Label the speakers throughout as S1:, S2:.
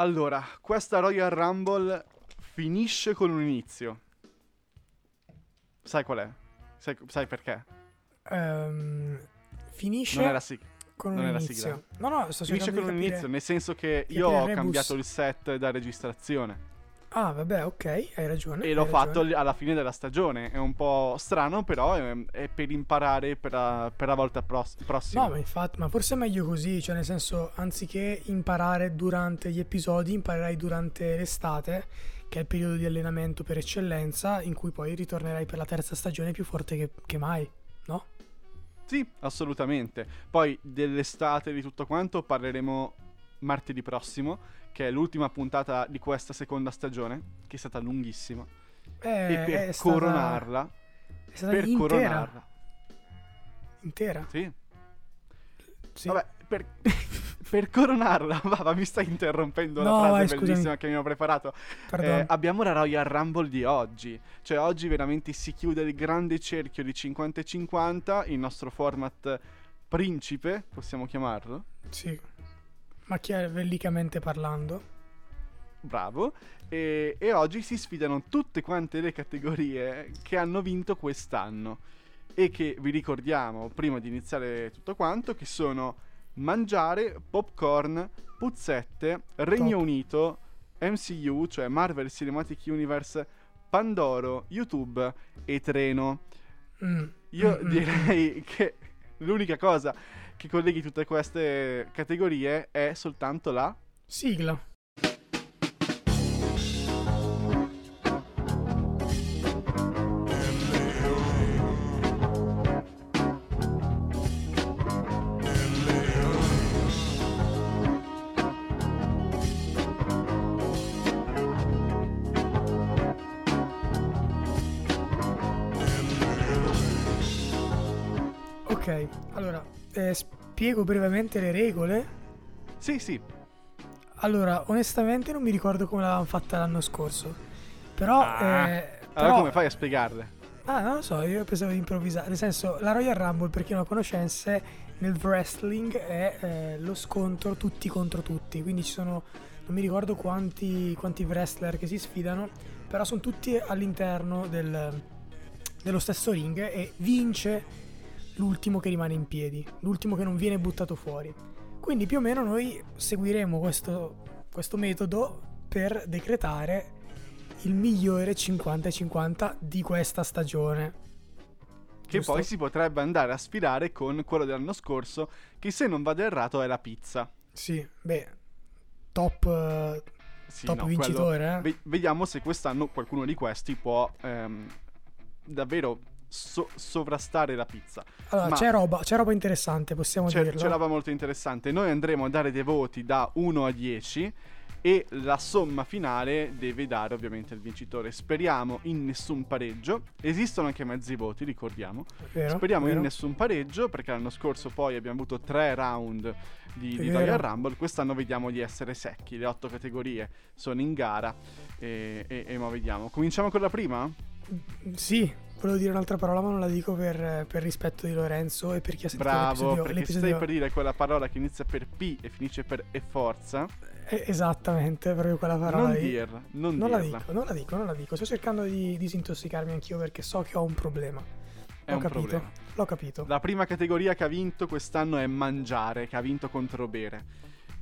S1: Allora, questa Royal Rumble finisce con un inizio. Sai qual è? Sai, sai perché?
S2: Ehm, finisce
S1: Non era sig-
S2: con
S1: non
S2: un
S1: era
S2: inizio.
S1: sigla.
S2: No, no, sto
S1: Finisce con un inizio, nel senso che io ho cambiato il set da registrazione
S2: Ah, vabbè, ok, hai ragione.
S1: e l'ho
S2: ragione.
S1: fatto alla fine della stagione. È un po' strano, però è, è per imparare per la, per la volta pros- prossima.
S2: No, ma infatti, ma forse è meglio così, cioè nel senso, anziché imparare durante gli episodi, imparerai durante l'estate, che è il periodo di allenamento per eccellenza, in cui poi ritornerai per la terza stagione più forte che, che mai, no?
S1: Sì, assolutamente. Poi dell'estate di tutto quanto parleremo martedì prossimo, che è l'ultima puntata di questa seconda stagione, che è stata lunghissima.
S2: Eh,
S1: e per
S2: è stata-
S1: coronarla,
S2: è stata
S1: per
S2: intera,
S1: coronarla,
S2: intera.
S1: sì.
S2: Sì.
S1: Vabbè, per, per coronarla, va, mi stai interrompendo
S2: No,
S1: la frase
S2: vai, scusami.
S1: bellissima che mi ho preparato. Eh, abbiamo la Royal Rumble di oggi. Cioè, oggi veramente si chiude il grande cerchio di 50 e 50, il nostro format principe, possiamo chiamarlo.
S2: Sì. Machiavellicamente parlando.
S1: Bravo. E, e oggi si sfidano tutte quante le categorie che hanno vinto quest'anno. E che vi ricordiamo, prima di iniziare tutto quanto, che sono mangiare, popcorn, puzzette, Regno
S2: Top.
S1: Unito, MCU, cioè Marvel Cinematic Universe, Pandoro, YouTube e Treno.
S2: Mm,
S1: Io
S2: mm, mm,
S1: direi che l'unica cosa che colleghi tutte queste categorie è soltanto la
S2: Sigla. Spiego brevemente le regole.
S1: Sì, sì,
S2: Allora, onestamente non mi ricordo come l'avevamo fatta l'anno scorso. Però,
S1: Ah,
S2: eh,
S1: allora
S2: però-
S1: come fai a spiegarle?
S2: Ah, non lo so, io pensavo di improvvisare. Nel senso, la Royal Rumble, per chi non la conoscesse, nel wrestling è eh, lo scontro tutti contro tutti. Quindi ci sono, non mi ricordo quanti, quanti wrestler che si sfidano, però sono tutti all'interno del- dello stesso ring e vince l'ultimo che rimane in piedi, l'ultimo che non viene buttato fuori. Quindi più o meno noi seguiremo questo, questo metodo per decretare il migliore 50-50 di questa stagione.
S1: Che
S2: Giusto?
S1: poi si potrebbe andare a sfidare con quello dell'anno scorso, che se non vado errato è la pizza.
S2: Sì, beh, top, eh,
S1: Sì,
S2: top
S1: no,
S2: vincitore,
S1: quello-
S2: eh?
S1: ve- vediamo se quest'anno qualcuno di questi può ehm, davvero so- sovrastare la pizza.
S2: Allora,
S1: ma-
S2: c'è, roba, c'è roba interessante, possiamo
S1: C'è,
S2: dirlo.
S1: c'è roba molto interessante. Noi andremo a dare dei voti da 1 a 10 e la somma finale deve dare ovviamente il vincitore. Speriamo in nessun pareggio. Esistono anche mezzi voti, ricordiamo.
S2: Vero,
S1: Speriamo
S2: vero.
S1: in nessun pareggio perché l'anno scorso poi abbiamo avuto tre round di, di. Royal Rumble. Quest'anno vediamo di essere secchi. Le otto categorie sono in gara e, e, e mo vediamo. Cominciamo con la prima?
S2: Sì, volevo dire un'altra parola, ma non la dico per, per rispetto di Lorenzo e per chi ha sentito
S1: Bravo,
S2: l'episodio.
S1: perché
S2: l'episodio-
S1: stai per dire quella parola che inizia per P e finisce per E forza.
S2: Eh, Esattamente, proprio quella parola
S1: Non dirla, non,
S2: Non la
S1: dirla.
S2: dico, non la dico, non la dico. Sto cercando di disintossicarmi anch'io perché so che ho un problema.
S1: È
S2: L'ho
S1: un
S2: capito,
S1: problema.
S2: l'ho capito.
S1: La prima categoria che ha vinto quest'anno è mangiare, che ha vinto contro bere.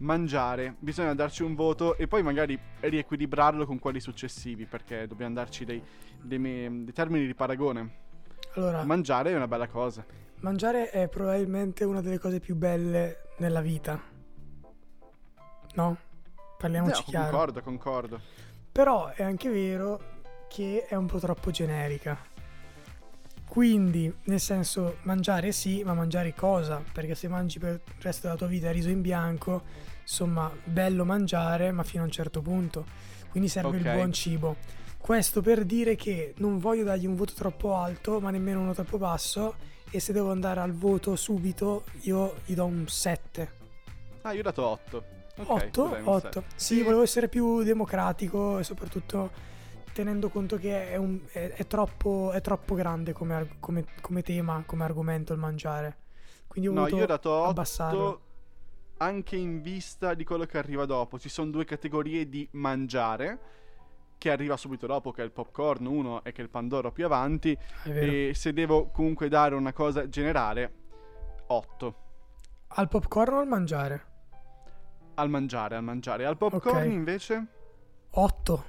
S1: Mangiare, bisogna darci un voto e poi magari riequilibrarlo con quelli successivi, perché dobbiamo darci dei, dei dei termini di paragone.
S2: Allora,
S1: Mangiare è una bella cosa.
S2: mangiare è probabilmente una delle cose più belle nella vita. No? Parliamoci
S1: No,
S2: chiaro.
S1: concordo, concordo.
S2: Però è anche vero che è un po' troppo generica. Quindi, nel senso, mangiare sì, ma mangiare cosa? Perché se mangi per il resto della tua vita riso in bianco, insomma, bello mangiare, ma fino a un certo punto. Quindi serve
S1: Ok.
S2: il buon cibo. Questo per dire che non voglio dargli un voto troppo alto, ma nemmeno uno troppo basso. E se devo andare al voto subito, io gli do un 7.
S1: Ah, io ho dato 8.
S2: 8? 8. Sì, volevo essere più democratico e soprattutto tenendo conto che è, un- è- è troppo, è troppo grande come, come- come tema, come argomento il mangiare. Quindi ho
S1: No,
S2: voluto
S1: io ho dato 8.
S2: abbassarlo.
S1: Anche in vista di quello che arriva dopo. Ci sono due categorie di mangiare, che arriva subito dopo, che è il popcorn uno e che è il pandoro più avanti. E se devo comunque dare una cosa generale, 8.
S2: Al popcorn o al mangiare?
S1: Al mangiare, al mangiare. Al popcorn
S2: Ok.
S1: invece?
S2: 8.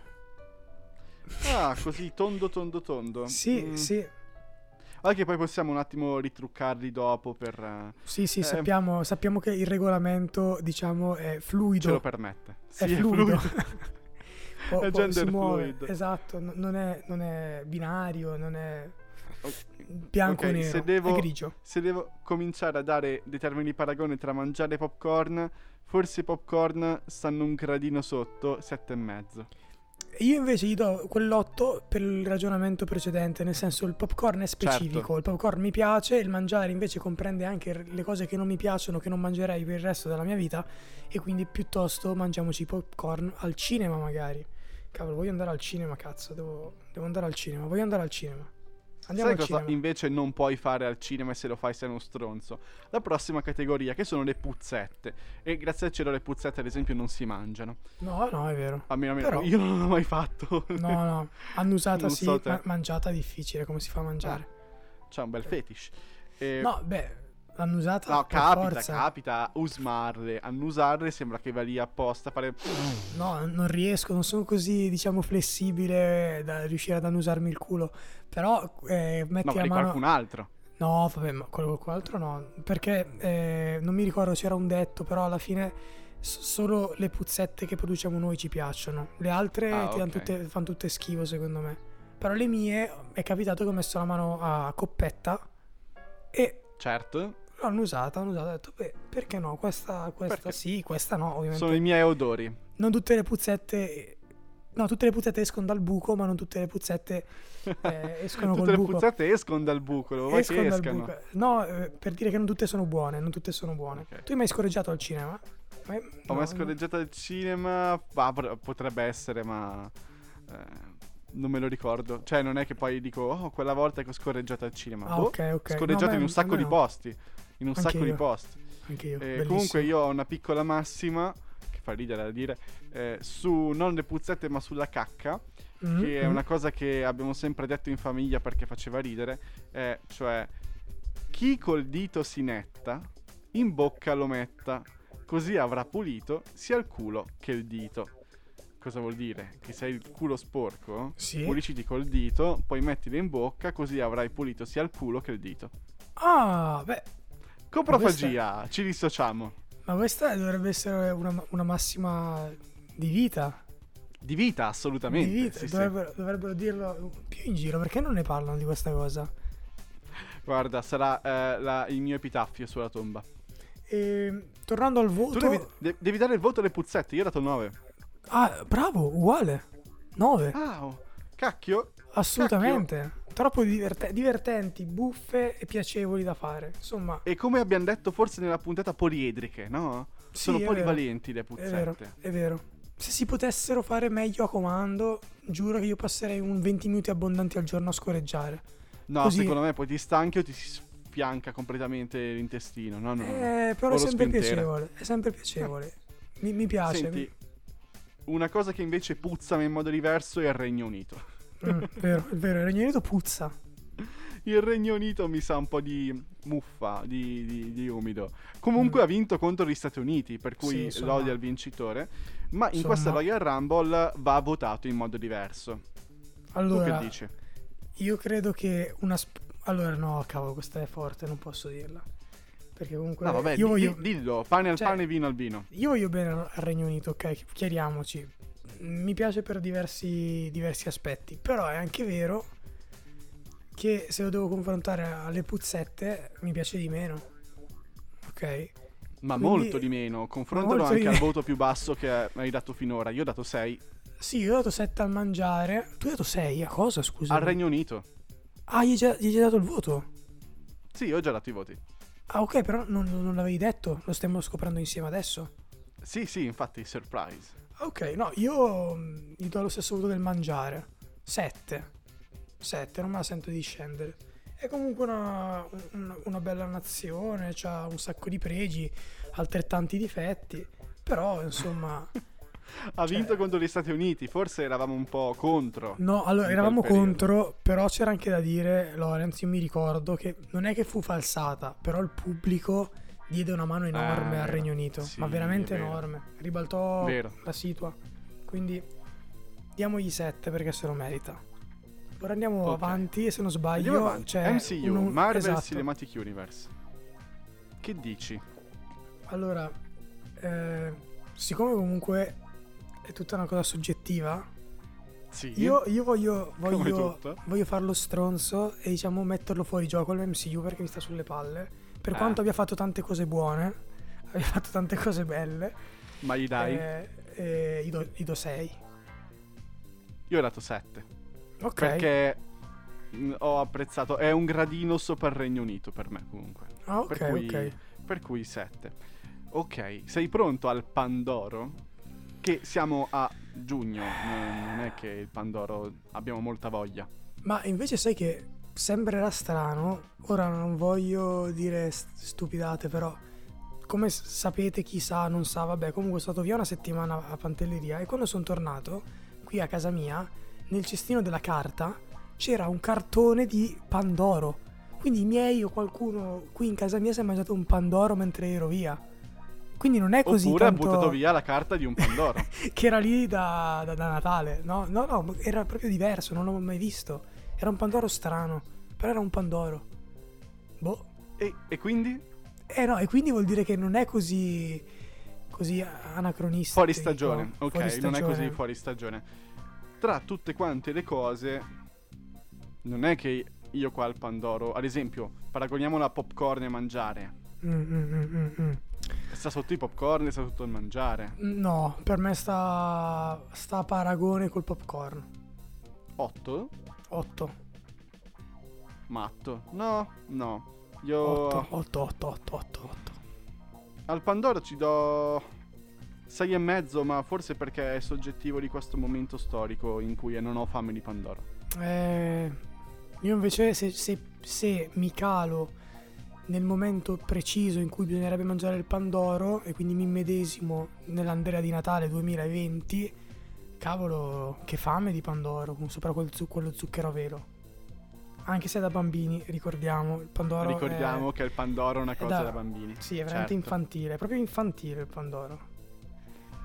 S1: Ah, così tondo, tondo, tondo.
S2: Sì,
S1: Mm.
S2: sì.
S1: Anche poi possiamo un attimo ritruccarli dopo per...
S2: Sì, sì,
S1: Eh.
S2: sappiamo, sappiamo che il regolamento, diciamo, è fluido.
S1: ce lo permette.
S2: è
S1: Sì,
S2: fluido. Po-
S1: È
S2: po-
S1: gender
S2: si muove.
S1: fluid.
S2: Esatto, n- non è, non è binario, non è bianco
S1: Ok,
S2: o nero,
S1: se devo-
S2: è grigio.
S1: Se devo cominciare a dare dei termini di paragone tra mangiare e popcorn, forse i popcorn stanno un gradino sotto, sette e mezzo.
S2: Io invece gli do quell'8 per il ragionamento precedente, nel senso il popcorn è specifico,
S1: Certo.
S2: il popcorn mi piace, il mangiare invece comprende anche le cose che non mi piacciono, che non mangerei per il resto della mia vita e quindi piuttosto mangiamoci popcorn al cinema magari. Cavolo, voglio andare al cinema, cazzo, devo, devo andare al cinema, voglio andare al cinema. Andiamo
S1: Sai cosa
S2: cinema.
S1: invece non puoi fare al cinema e se lo fai sei uno stronzo? La prossima categoria, che sono le puzzette. E grazie al cielo le puzzette, ad esempio, non si mangiano.
S2: No, no, è vero.
S1: Almeno, almeno
S2: Però-
S1: io non l'ho mai fatto.
S2: No, no, annusata
S1: Non
S2: sì,
S1: so
S2: ma- mangiata difficile, come si fa a mangiare?
S1: C'è un bel fetish. E-
S2: No, beh, annusata
S1: No,
S2: per
S1: capita,
S2: forza.
S1: capita, usmarle, annusarle sembra che va lì apposta a fare...
S2: No, non riesco, non sono così, diciamo, flessibile da riuscire ad annusarmi il culo. Però eh, metti
S1: No,
S2: la mano...
S1: qualcun altro.
S2: No, vabbè, ma quello qualcun altro no. Perché eh, non mi ricordo c'era un detto, però alla fine solo le puzzette che produciamo noi ci piacciono. Le altre
S1: Ah,
S2: ti danno
S1: ok.
S2: tutte, fanno tutte schifo, secondo me. Però le mie è capitato che ho messo la mano a coppetta e
S1: Certo,
S2: l'ho annusata, ho annusata, ho detto, beh, perché no? Questa, questa
S1: Perché?
S2: sì, questa no, ovviamente.
S1: sono i miei odori.
S2: Non tutte le puzzette... No, tutte le puzzette escono dal buco, ma non tutte le puzzette eh, escono
S1: Tutte
S2: col
S1: le
S2: buco.
S1: puzzette escono dal buco, lo vuoi che escano?
S2: buco. No, eh, per dire che non tutte sono buone, non tutte sono buone.
S1: Ok.
S2: Tu hai mai scorreggiato al cinema? Ma-
S1: Ho
S2: no,
S1: mai scorreggiato al cinema? Pot- potrebbe essere, ma... eh, non me lo ricordo. Cioè, non è che poi dico, oh, quella volta che ho scorreggiato al cinema.
S2: Ah,
S1: Boh,
S2: ok, ok.
S1: Scorreggiato
S2: No,
S1: in un sacco di
S2: no.
S1: posti. In un
S2: Anche
S1: sacco di
S2: io.
S1: posti.
S2: Anche io.
S1: Eh, comunque io ho una piccola massima, che fa ridere da dire, eh, su non le puzzette ma sulla cacca,
S2: Mm,
S1: che è
S2: mm.
S1: una cosa che abbiamo sempre detto in famiglia perché faceva ridere, eh, cioè chi col dito si netta, in bocca lo metta, così avrà pulito sia il culo che il dito. Cosa vuol dire? Che se hai il culo sporco,
S2: Sì.
S1: pulisciti col dito, poi mettilo in bocca, così avrai pulito sia il culo che il dito.
S2: Ah, beh,
S1: Coprofagia, ci dissociamo.
S2: ma questa dovrebbe essere una, una massima di vita.
S1: Di vita, assolutamente.
S2: Di vita.
S1: sì, sì.
S2: dovrebbero, dovrebbero dirlo più in giro. Perché non ne parlano di questa cosa?
S1: Guarda, sarà eh, la- il mio epitaffio sulla tomba.
S2: E, tornando al voto.
S1: devi, de- devi dare il voto alle puzzette, io ho dato 9.
S2: Ah, bravo, uguale. 9.
S1: Ah, oh, cacchio.
S2: Assolutamente. Troppo diverte- divertenti, buffe e piacevoli da fare. Insomma,
S1: E come abbiamo detto forse nella puntata poliedriche, no?
S2: Sì,
S1: Sono polivalenti le
S2: è vero,
S1: puzzette.
S2: è vero. Se si potessero fare meglio a comando, giuro che io passerei un 20 minuti abbondanti al giorno a scoreggiare.
S1: No,
S2: Così-
S1: secondo me poi ti stanchi o ti si sfianca completamente l'intestino. No, no, no.
S2: Eh, però
S1: O
S2: è sempre piacevole. È sempre piacevole. Mi, mi piace.
S1: Senti, una cosa che invece puzza ma in modo diverso è il Regno Unito.
S2: Mm, vero, è vero. Il Regno Unito puzza.
S1: Il Regno Unito mi sa un po' di muffa, di, di- di umido. Comunque
S2: Mm.
S1: ha vinto contro gli Stati Uniti, per cui
S2: Sì, insomma.
S1: al vincitore. Ma in
S2: Insomma.
S1: questa Royal Rumble va votato in modo diverso.
S2: Allora,
S1: tu che dici?
S2: io credo che una... sp- allora, no, cavolo, questa è forte, non posso dirla. Perché comunque...
S1: No, vabbè,
S2: io, voglio,
S1: di- dillo, pane al
S2: Cioè-
S1: pane, vino al vino.
S2: io voglio bene al Regno Unito, ok? Chiariamoci. Mi piace per diversi, diversi aspetti. Però è anche vero che se lo devo confrontare alle puzzette mi piace di meno. Ok?
S1: Ma
S2: Quindi-
S1: molto di meno. Confrontalo anche al voto più basso che hai dato finora. Io ho dato 6
S2: Sì, io ho dato 7 al mangiare. Tu hai dato 6 a cosa, scusa?
S1: al Regno Unito.
S2: Ah, gli hai già, gli hai già dato il voto?
S1: Sì, io ho già dato i voti.
S2: Ah, ok, però non, non l'avevi detto. Lo stiamo scoprendo insieme adesso.
S1: Sì, sì, infatti, surprise.
S2: Ok, no, io mm, gli do lo stesso voto del mangiare. 7. 7, non me la sento di scendere. È comunque una, una- una bella nazione, ha un sacco di pregi, altrettanti difetti, però insomma...
S1: ha
S2: cioè-
S1: vinto contro gli Stati Uniti, forse eravamo un po' contro.
S2: No, allora eravamo contro, però c'era anche da dire, Lorenz, io mi ricordo che non è che fu falsata, però il pubblico diede una mano enorme
S1: Eh,
S2: al Regno Unito,
S1: sì,
S2: ma veramente enorme, ribaltò
S1: Vero.
S2: la situa. Quindi diamogli 7 perché se lo merita. Ora andiamo
S1: Ok.
S2: avanti e se non sbaglio c'è
S1: MCU,
S2: un-
S1: Marvel
S2: esatto.
S1: Cinematic Universe. Che dici?
S2: Allora, eh, siccome comunque è tutta una cosa soggettiva,
S1: Sì.
S2: io, io voglio, voglio, voglio farlo stronzo e diciamo metterlo fuori gioco all'MCU perché mi sta sulle palle. Per
S1: Ah.
S2: quanto abbia fatto tante cose buone, abbia fatto tante cose belle,
S1: Ma gli dai?
S2: eh, eh, gli, do, gli do 6.
S1: Io ho dato 7.
S2: Ok.
S1: Perché mh, ho apprezzato. È un gradino sopra il Regno Unito per me, comunque.
S2: Ah, ok,
S1: per cui,
S2: ok.
S1: Per cui 7. Ok, sei pronto al Pandoro? Che siamo a giugno. Non è che il Pandoro abbiamo molta voglia.
S2: Ma invece sai che sembrerà strano, ora non voglio dire st- stupidate, però come sapete, chi sa, non sa, vabbè, comunque sono stato via una settimana a Pantelleria e quando sono tornato qui a casa mia, nel cestino della carta c'era un cartone di Pandoro. Quindi i miei o qualcuno qui in casa mia si è mangiato un Pandoro mentre ero via. Quindi non è così
S1: Oppure ha
S2: tanto
S1: buttato via la carta di un Pandoro.
S2: che era lì da, da- da Natale. No, no, no, era proprio diverso, non l'ho mai visto. Era un Pandoro strano, però era un Pandoro. Boh.
S1: e, e quindi?
S2: Eh no, e quindi vuol dire che non è così così anacronistico.
S1: Fuori stagione. Ok,
S2: fuori
S1: non è così
S2: stagione.
S1: fuori stagione. Tra tutte quante le cose, non è che io qua al Pandoro, ad esempio, paragoniamo la popcorn e mangiare.
S2: Mm, mm, mm, mm, mm.
S1: Sta sotto i popcorn e sta sotto il mangiare.
S2: No, per me sta sta a paragone col popcorn.
S1: 8?
S2: 8.
S1: Matto. No, no. Io
S2: 8, 8, 8, 8, 8, 8.
S1: al Pandoro ci do 6 e mezzo, ma forse perché è soggettivo di questo momento storico in cui non ho fame di Pandoro.
S2: Eh, io invece se, se- se mi calo nel momento preciso in cui bisognerebbe mangiare il Pandoro e quindi mi immedesimo nell'Andrea di Natale 2020, cavolo, che fame di Pandoro, con sopra quel zu- quello zucchero a velo. Anche se da bambini, ricordiamo, il Pandoro
S1: Ricordiamo
S2: è,
S1: che il Pandoro è una cosa
S2: da-
S1: da, bambini.
S2: Sì, è veramente
S1: Certo.
S2: infantile, è proprio infantile il Pandoro.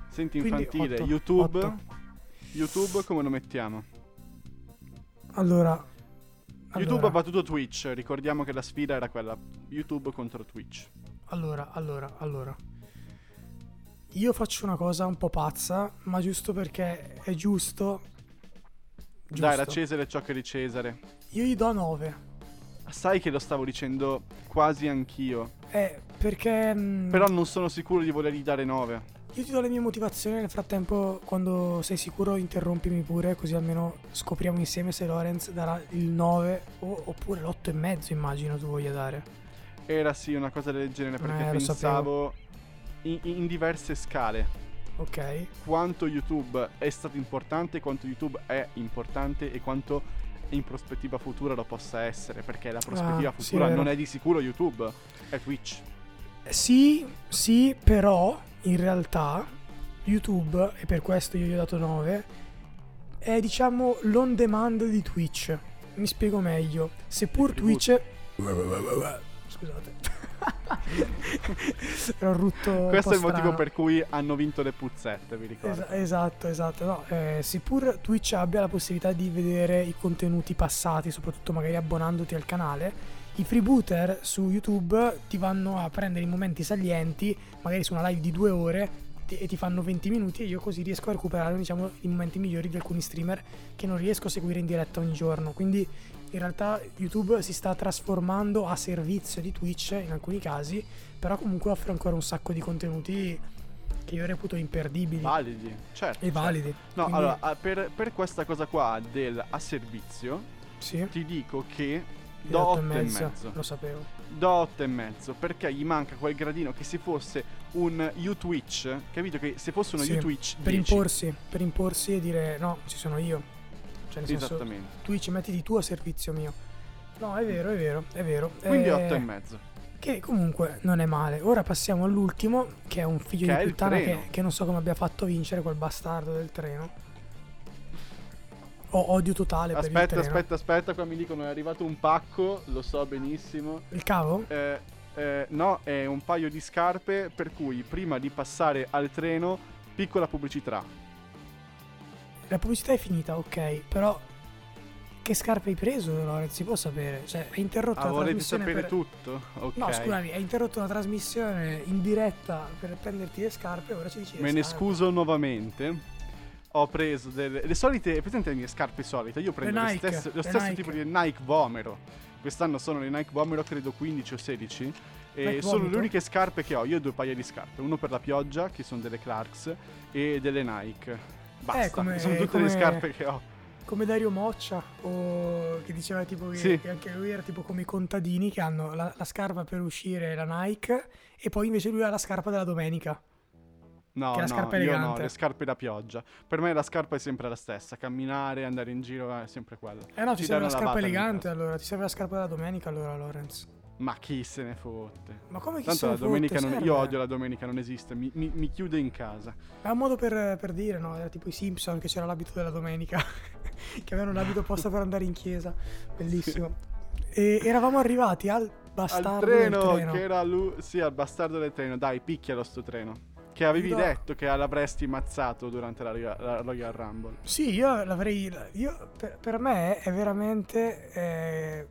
S1: Senti
S2: Quindi
S1: infantile,
S2: otto,
S1: YouTube.
S2: otto.
S1: YouTube come lo mettiamo?
S2: Allora...
S1: YouTube
S2: allora-
S1: ha battuto Twitch, ricordiamo che la sfida era quella YouTube contro Twitch.
S2: Allora, allora, allora. Io faccio una cosa un po' pazza, ma giusto perché è giusto. giusto.
S1: Dai, da Cesare ciò che è di Cesare.
S2: Io gli do 9.
S1: Sai che lo stavo dicendo quasi anch'io,
S2: Eh, perché. mm,
S1: però non sono sicuro di volergli dare 9.
S2: Io ti do le mie motivazioni. Nel frattempo, quando sei sicuro, interrompimi pure, così almeno scopriamo insieme se Lorenz darà il 9 o- oppure l'8 e mezzo, immagino tu voglia dare.
S1: Era sì una cosa del genere perché
S2: Eh,
S1: pensavo in, in diverse scale
S2: Ok?
S1: quanto YouTube è stato importante, quanto YouTube è importante e quanto in prospettiva futura lo possa essere, perché la prospettiva
S2: Ah, sì,
S1: futura
S2: vero.
S1: non è di sicuro YouTube, è Twitch.
S2: Sì, sì, però in realtà YouTube, e per questo io gli ho dato 9, è diciamo l'on demand di Twitch. Mi spiego meglio. Seppur. Twitch... Scusate. Era un rutto...
S1: Questo è il motivo
S2: strano.
S1: per cui hanno vinto le puzzette, vi ricordo.
S2: Es- esatto, esatto. No, eh, seppur Twitch abbia la possibilità di vedere i contenuti passati, soprattutto magari abbonandoti al canale, i freebooter su YouTube ti vanno a prendere i momenti salienti, magari su una live di due ore, ti- e ti fanno 20 minuti e io così riesco a recuperare diciamo, i momenti migliori di alcuni streamer che non riesco a seguire in diretta ogni giorno. Quindi in realtà YouTube si sta trasformando a servizio di Twitch in alcuni casi, però comunque offre ancora un sacco di contenuti che io reputo imperdibili
S1: Validi, certo.
S2: e
S1: certo.
S2: validi.
S1: No,
S2: Quindi,
S1: allora, per, per questa cosa qua del a servizio,
S2: sì,
S1: ti dico che do
S2: ho
S1: 8
S2: dato
S1: e mezzo.
S2: lo sapevo.
S1: Do 8 e mezzo, perché gli manca quel gradino che se fosse un U-Twitch, capito che se fosse uno
S2: Sì,
S1: U-Twitch
S2: Per
S1: 10,
S2: imporsi, per imporsi e dire no, ci sono io. Cioè nel senso,
S1: Esattamente.
S2: Twitch mettiti tu a servizio mio. No, è vero, è vero, è vero.
S1: Quindi
S2: Eh,
S1: 8 e mezzo.
S2: Che comunque non è male. Ora passiamo all'ultimo, che è un figlio
S1: Che
S2: di puttana che, che non so come abbia fatto vincere quel bastardo del treno. Ho odio totale per il
S1: Aspetta,
S2: treno.
S1: aspetta, aspetta, qua mi dicono è arrivato un pacco, lo so benissimo.
S2: Il cavo?
S1: Eh, eh, no, è un paio di scarpe per cui prima di passare al treno, piccola pubblicità.
S2: La pubblicità è finita, ok, però che scarpe hai preso, Lorenzo? Si può sapere? Cioè, hai interrotto
S1: Ah,
S2: la trasmissione
S1: sapere
S2: per...
S1: tutto? Ok.
S2: No, scusami, hai interrotto una trasmissione in diretta per prenderti le scarpe, ora ci dici
S1: Me ne
S2: scarpe.
S1: scuso nuovamente. Ho preso delle le solite, presente le mie scarpe solite? Io prendo le
S2: Nike,
S1: stesse- lo stesso
S2: Nike.
S1: tipo di Nike Vomero. Quest'anno sono le Nike Vomero, credo 15 o 16. E
S2: Nike
S1: sono
S2: Vomito?
S1: le uniche scarpe che ho. Io ho due paia di scarpe. Uno per la pioggia, che sono delle Clarks, e delle Nike. Basta.
S2: Eh, come-
S1: sono tutte
S2: come-
S1: le scarpe che ho.
S2: Come Dario Moccia, o che diceva tipo che,
S1: Sì.
S2: che anche lui era tipo come i contadini che hanno la, la scarpa per uscire, la Nike, e poi invece lui ha la scarpa della domenica.
S1: No,
S2: Che la
S1: no,
S2: scarpa
S1: io no,
S2: elegante.
S1: le scarpe da pioggia. Per me la scarpa è sempre la stessa. Camminare, andare in giro è sempre quella.
S2: Eh no, ti
S1: Ci
S2: serve la scarpa elegante allora, ti serve la scarpa della domenica allora, Lorenz.
S1: Ma chi se ne fotte?
S2: Ma come chi
S1: Tanto
S2: se
S1: la domenica
S2: fotte,
S1: non,
S2: serve?
S1: io odio la domenica, non esiste, mi, mi- mi chiude in casa.
S2: È un modo per, per dire, no? Era tipo i Simpson che c'era l'abito della domenica, che avevano l'abito apposta per andare in chiesa. Bellissimo. E eravamo arrivati al bastardo
S1: al
S2: del
S1: treno,
S2: treno.
S1: che era lui, sì, al bastardo del treno. Dai, picchialo sto treno. Che avevi
S2: No.
S1: detto che l'avresti mazzato durante la, Royal- la Royal Rumble.
S2: Sì, io l'avrei. Io, per, per me è veramente eh,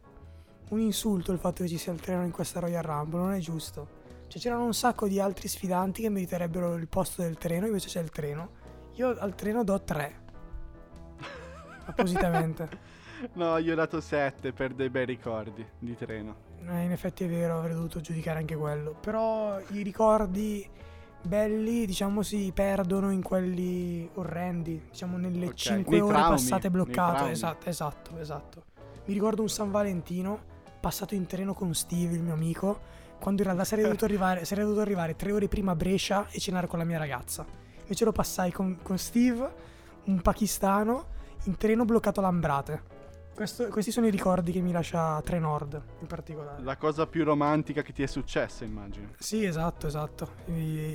S2: un insulto il fatto che ci sia il treno in questa Royal Rumble, non è giusto. Cioè, c'erano un sacco di altri sfidanti che meriterebbero il posto del treno, invece c'è il treno. Io al treno do 3. Appositamente.
S1: No, io ho dato 7 per dei bei ricordi di treno.
S2: Eh, in effetti è vero, avrei dovuto giudicare anche quello. Però i ricordi belli, diciamo, si perdono in quelli orrendi. Diciamo, nelle
S1: Ok,
S2: 5
S1: nei
S2: ore
S1: traumi,
S2: passate
S1: traumi.
S2: Esatto, esatto, esatto. Mi ricordo un San Valentino passato in treno con Steve, il mio amico, quando in realtà sarei dovuto arrivare, sarei dovuto arrivare tre ore prima a Brescia e cenare con la mia ragazza. Invece lo passai con, con Steve, un pakistano, in treno bloccato a Lambrate. Questo- questi sono i ricordi che mi lascia Trenord in particolare.
S1: La cosa più romantica che ti è successa, immagino.
S2: Sì, esatto, esatto.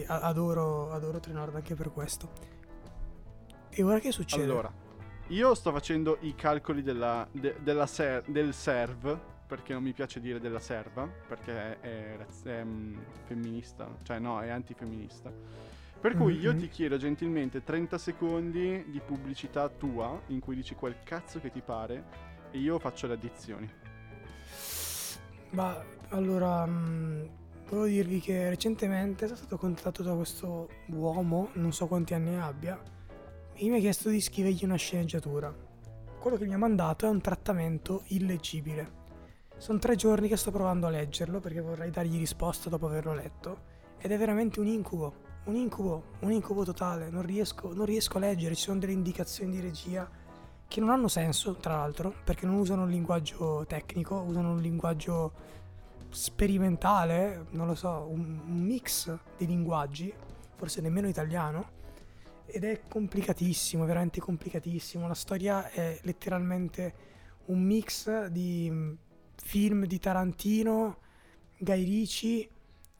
S2: A- adoro, adoro Trenord anche per questo. E ora che succede?
S1: Allora, io sto facendo i calcoli della, de- della ser- del serve, perché non mi piace dire della serva, perché è, è raz- è, mm, femminista, cioè no, è antifemminista. Per cui io
S2: Mhm.
S1: ti chiedo gentilmente 30 secondi di pubblicità tua in cui dici quel cazzo che ti pare io faccio le addizioni.
S2: Ma allora, mh, volevo dirvi che recentemente sono stato contattato da questo uomo, non so quanti anni abbia, e mi ha chiesto di scrivergli una sceneggiatura. Quello che mi ha mandato è un trattamento illeggibile. Sono tre giorni che sto provando a leggerlo perché vorrei dargli risposta dopo averlo letto. Ed è veramente un incubo. Un incubo, un incubo totale. Non riesco, non riesco a leggere. Ci sono delle indicazioni di regia che non hanno senso, tra l'altro, perché non usano un linguaggio tecnico, usano un linguaggio sperimentale, non lo so, un, mix di linguaggi, forse nemmeno italiano. Ed è complicatissimo, veramente complicatissimo. La storia è letteralmente un mix di mm, film di Tarantino, Guy Ricci,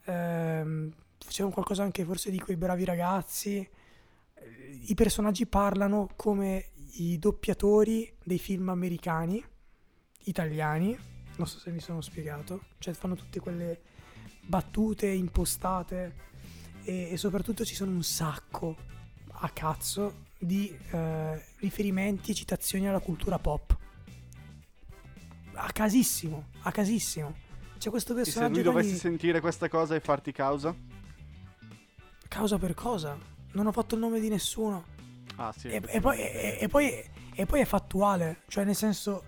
S2: ehm, facevano qualcosa anche forse di quei bravi ragazzi. I personaggi parlano come i doppiatori dei film americani, italiani. Non so se mi sono spiegato. Cioè fanno tutte quelle battute impostate e, e soprattutto ci sono un sacco a cazzo di eh, riferimenti e citazioni alla cultura pop. A casissimo, a casissimo. C'è questo
S1: E se
S2: personaggio
S1: lui dovesse
S2: di-
S1: sentire questa cosa e farti causa?
S2: causa per cosa. Non ho fatto il nome di nessuno.
S1: Ah sì.
S2: E, e poi, e- e poi- e poi è fattuale, cioè nel senso,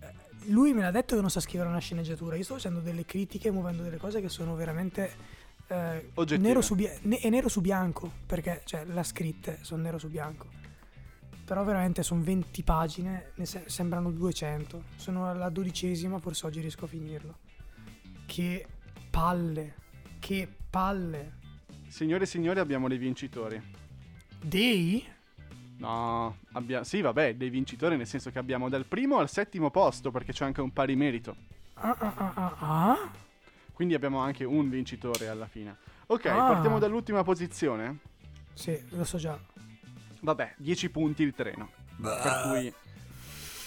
S2: eh, lui me l'ha detto che non sa scrivere una sceneggiatura, io sto facendo delle critiche, muovendo delle cose che sono veramente eh, nero su, bia- ne- nero su bianco, perché cioè, le ha scritte, sono nero su bianco. Però veramente sono 20 pagine, ne se- sembrano 200, sono alla dodicesima, forse oggi riesco a finirlo. Che palle, che palle.
S1: Signore e signori, abbiamo dei vincitori.
S2: Dei?
S1: No, abbia- sì, vabbè, dei vincitori nel senso che abbiamo dal primo al settimo posto perché c'è anche un pari merito.
S2: Ah ah ah ah ah?
S1: Quindi abbiamo anche un vincitore alla fine. Ok,
S2: Ah.
S1: partiamo dall'ultima posizione.
S2: Sì, lo so già.
S1: Vabbè, 10 punti il treno. Per cui...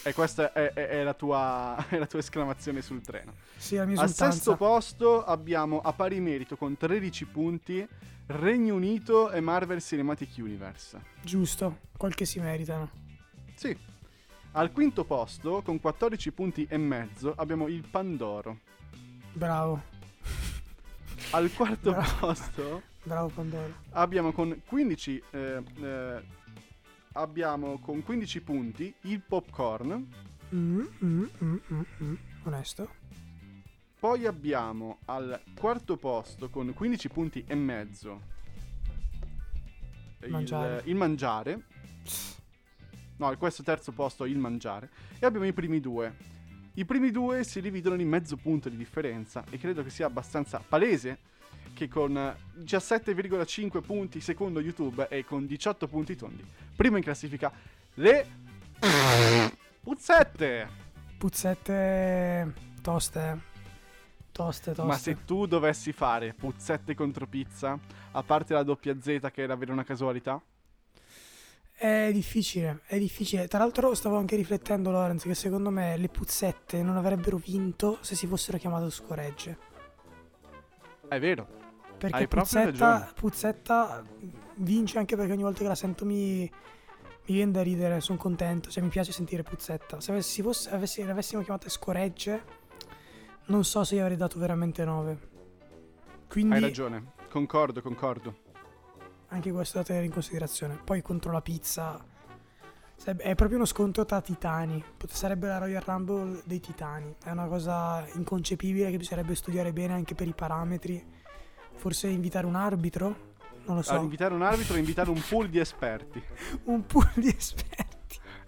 S1: E questa è, è- è la tua, è la tua esclamazione sul treno.
S2: Sì, la mia
S1: Al sesto posto abbiamo a pari merito con 13 punti Regno Unito e Marvel Cinematic Universe.
S2: Giusto, quel che si meritano.
S1: Sì. Al quinto posto con 14 punti e mezzo abbiamo il Pandoro.
S2: Bravo,
S1: Al quarto
S2: Bravo.
S1: posto
S2: bravo Pandoro.
S1: abbiamo con 15 eh, eh, abbiamo con 15 punti il Popcorn.
S2: Mm, mm, mm, mm, mm. Onesto.
S1: Poi abbiamo al quarto posto con 15 punti e mezzo il
S2: Mangiare.
S1: il mangiare. No, al questo terzo posto il mangiare. E abbiamo i primi due. I primi due si dividono in mezzo punto di differenza e credo che sia abbastanza palese che con eh, 17,5 punti secondo YouTube e con 18 punti tondi, primo in classifica le puzzette.
S2: Puzzette toste. Toste, toste.
S1: Ma se tu dovessi fare puzzette contro pizza, a parte la doppia Z che era avere una casualità,
S2: È difficile, è difficile. Tra l'altro stavo anche riflettendo, Lorenz, che secondo me le puzzette non avrebbero vinto se si fossero chiamate scoregge.
S1: è vero.
S2: Perché puzzetta, puzzetta vince anche perché ogni volta che la sento mi, mi viene da ridere, sono contento, cioè mi piace sentire puzzetta. Se avessi, fosse, avessi, le avessimo chiamate scoregge, non so se io avrei dato veramente 9. Quindi
S1: Hai ragione. Concordo, concordo.
S2: anche questo da tenere in considerazione. Poi contro la pizza è proprio uno scontro tra titani. Sarebbe la Royal Rumble dei titani. È una cosa inconcepibile che bisognerebbe studiare bene anche per i parametri. Forse invitare un arbitro? Non lo so.
S1: A invitare un arbitro e invitare un pool di esperti.
S2: un pool di esperti.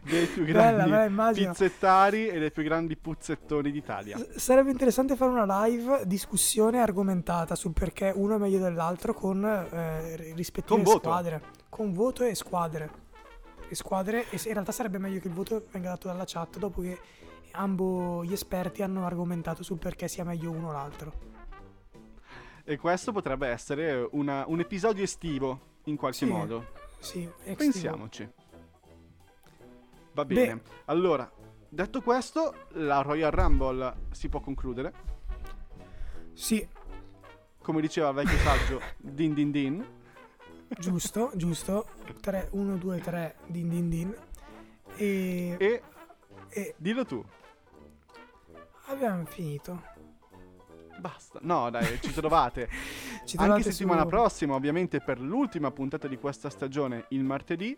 S1: Dei più
S2: Bella,
S1: grandi
S2: bella, immagino.
S1: pizzettari e dei più grandi puzzettoni d'Italia.
S2: S- Sarebbe interessante fare una live discussione argomentata sul perché uno è meglio dell'altro con eh, ri- rispettive
S1: Con voto.
S2: squadre. Con voto e squadre. E squadre. E in realtà sarebbe meglio che il voto venga dato dalla chat dopo che ambo gli esperti hanno argomentato sul perché sia meglio uno o l'altro.
S1: E questo potrebbe essere una- un episodio estivo, in qualche
S2: Sì,
S1: modo.
S2: Sì, ex
S1: Pensiamoci. Va
S2: Beh.
S1: bene. Allora, detto questo, la Royal Rumble si può concludere.
S2: Sì,
S1: Come diceva il vecchio saggio, din din din.
S2: giusto, giusto. 3, 1, 2, 3, din din din. E,
S1: E
S2: e
S1: dillo tu.
S2: abbiamo finito.
S1: Basta. No, dai, ci trovate.
S2: Ci
S1: Anche
S2: trovate
S1: settimana
S2: su-
S1: prossima, ovviamente, per l'ultima puntata di questa stagione, il martedì,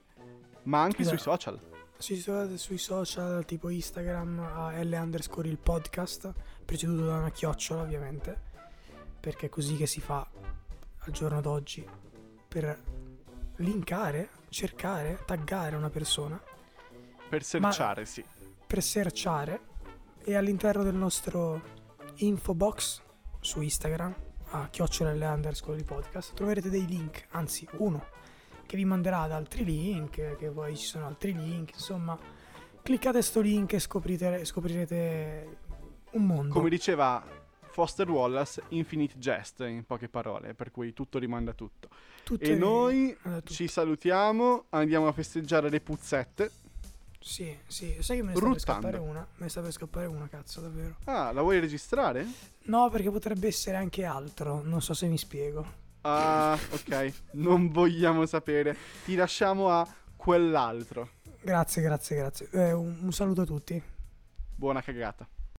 S1: ma anche sui
S2: Esatto.
S1: social.
S2: Ci trovate sui social tipo Instagram a L underscore il podcast, preceduto da una chiocciola ovviamente, perché è così che si fa al giorno d'oggi per linkare, cercare, taggare una persona,
S1: Per serciare, sì.
S2: per searchare e all'interno del nostro info box su Instagram a chiocciola L underscore il podcast troverete dei link, anzi uno che vi manderà ad altri link, che poi ci sono altri link, insomma, cliccate sto link e scoprite, scoprirete un mondo.
S1: Come diceva Foster Wallace, infinite jest, in poche parole, per cui tutto rimanda a tutto.
S2: Tutte
S1: E noi
S2: tutto.
S1: ci salutiamo, andiamo a festeggiare le puzzette.
S2: Sì, sì, sai che me ne sta per scappare una? Me sta per scappare una, cazzo, davvero.
S1: Ah, la vuoi registrare?
S2: No, perché potrebbe essere anche altro, non so se mi spiego.
S1: Ah, ok, non vogliamo sapere. Ti lasciamo a quell'altro.
S2: Grazie, grazie, grazie. Eh, un- un saluto a tutti.
S1: Buona cagata.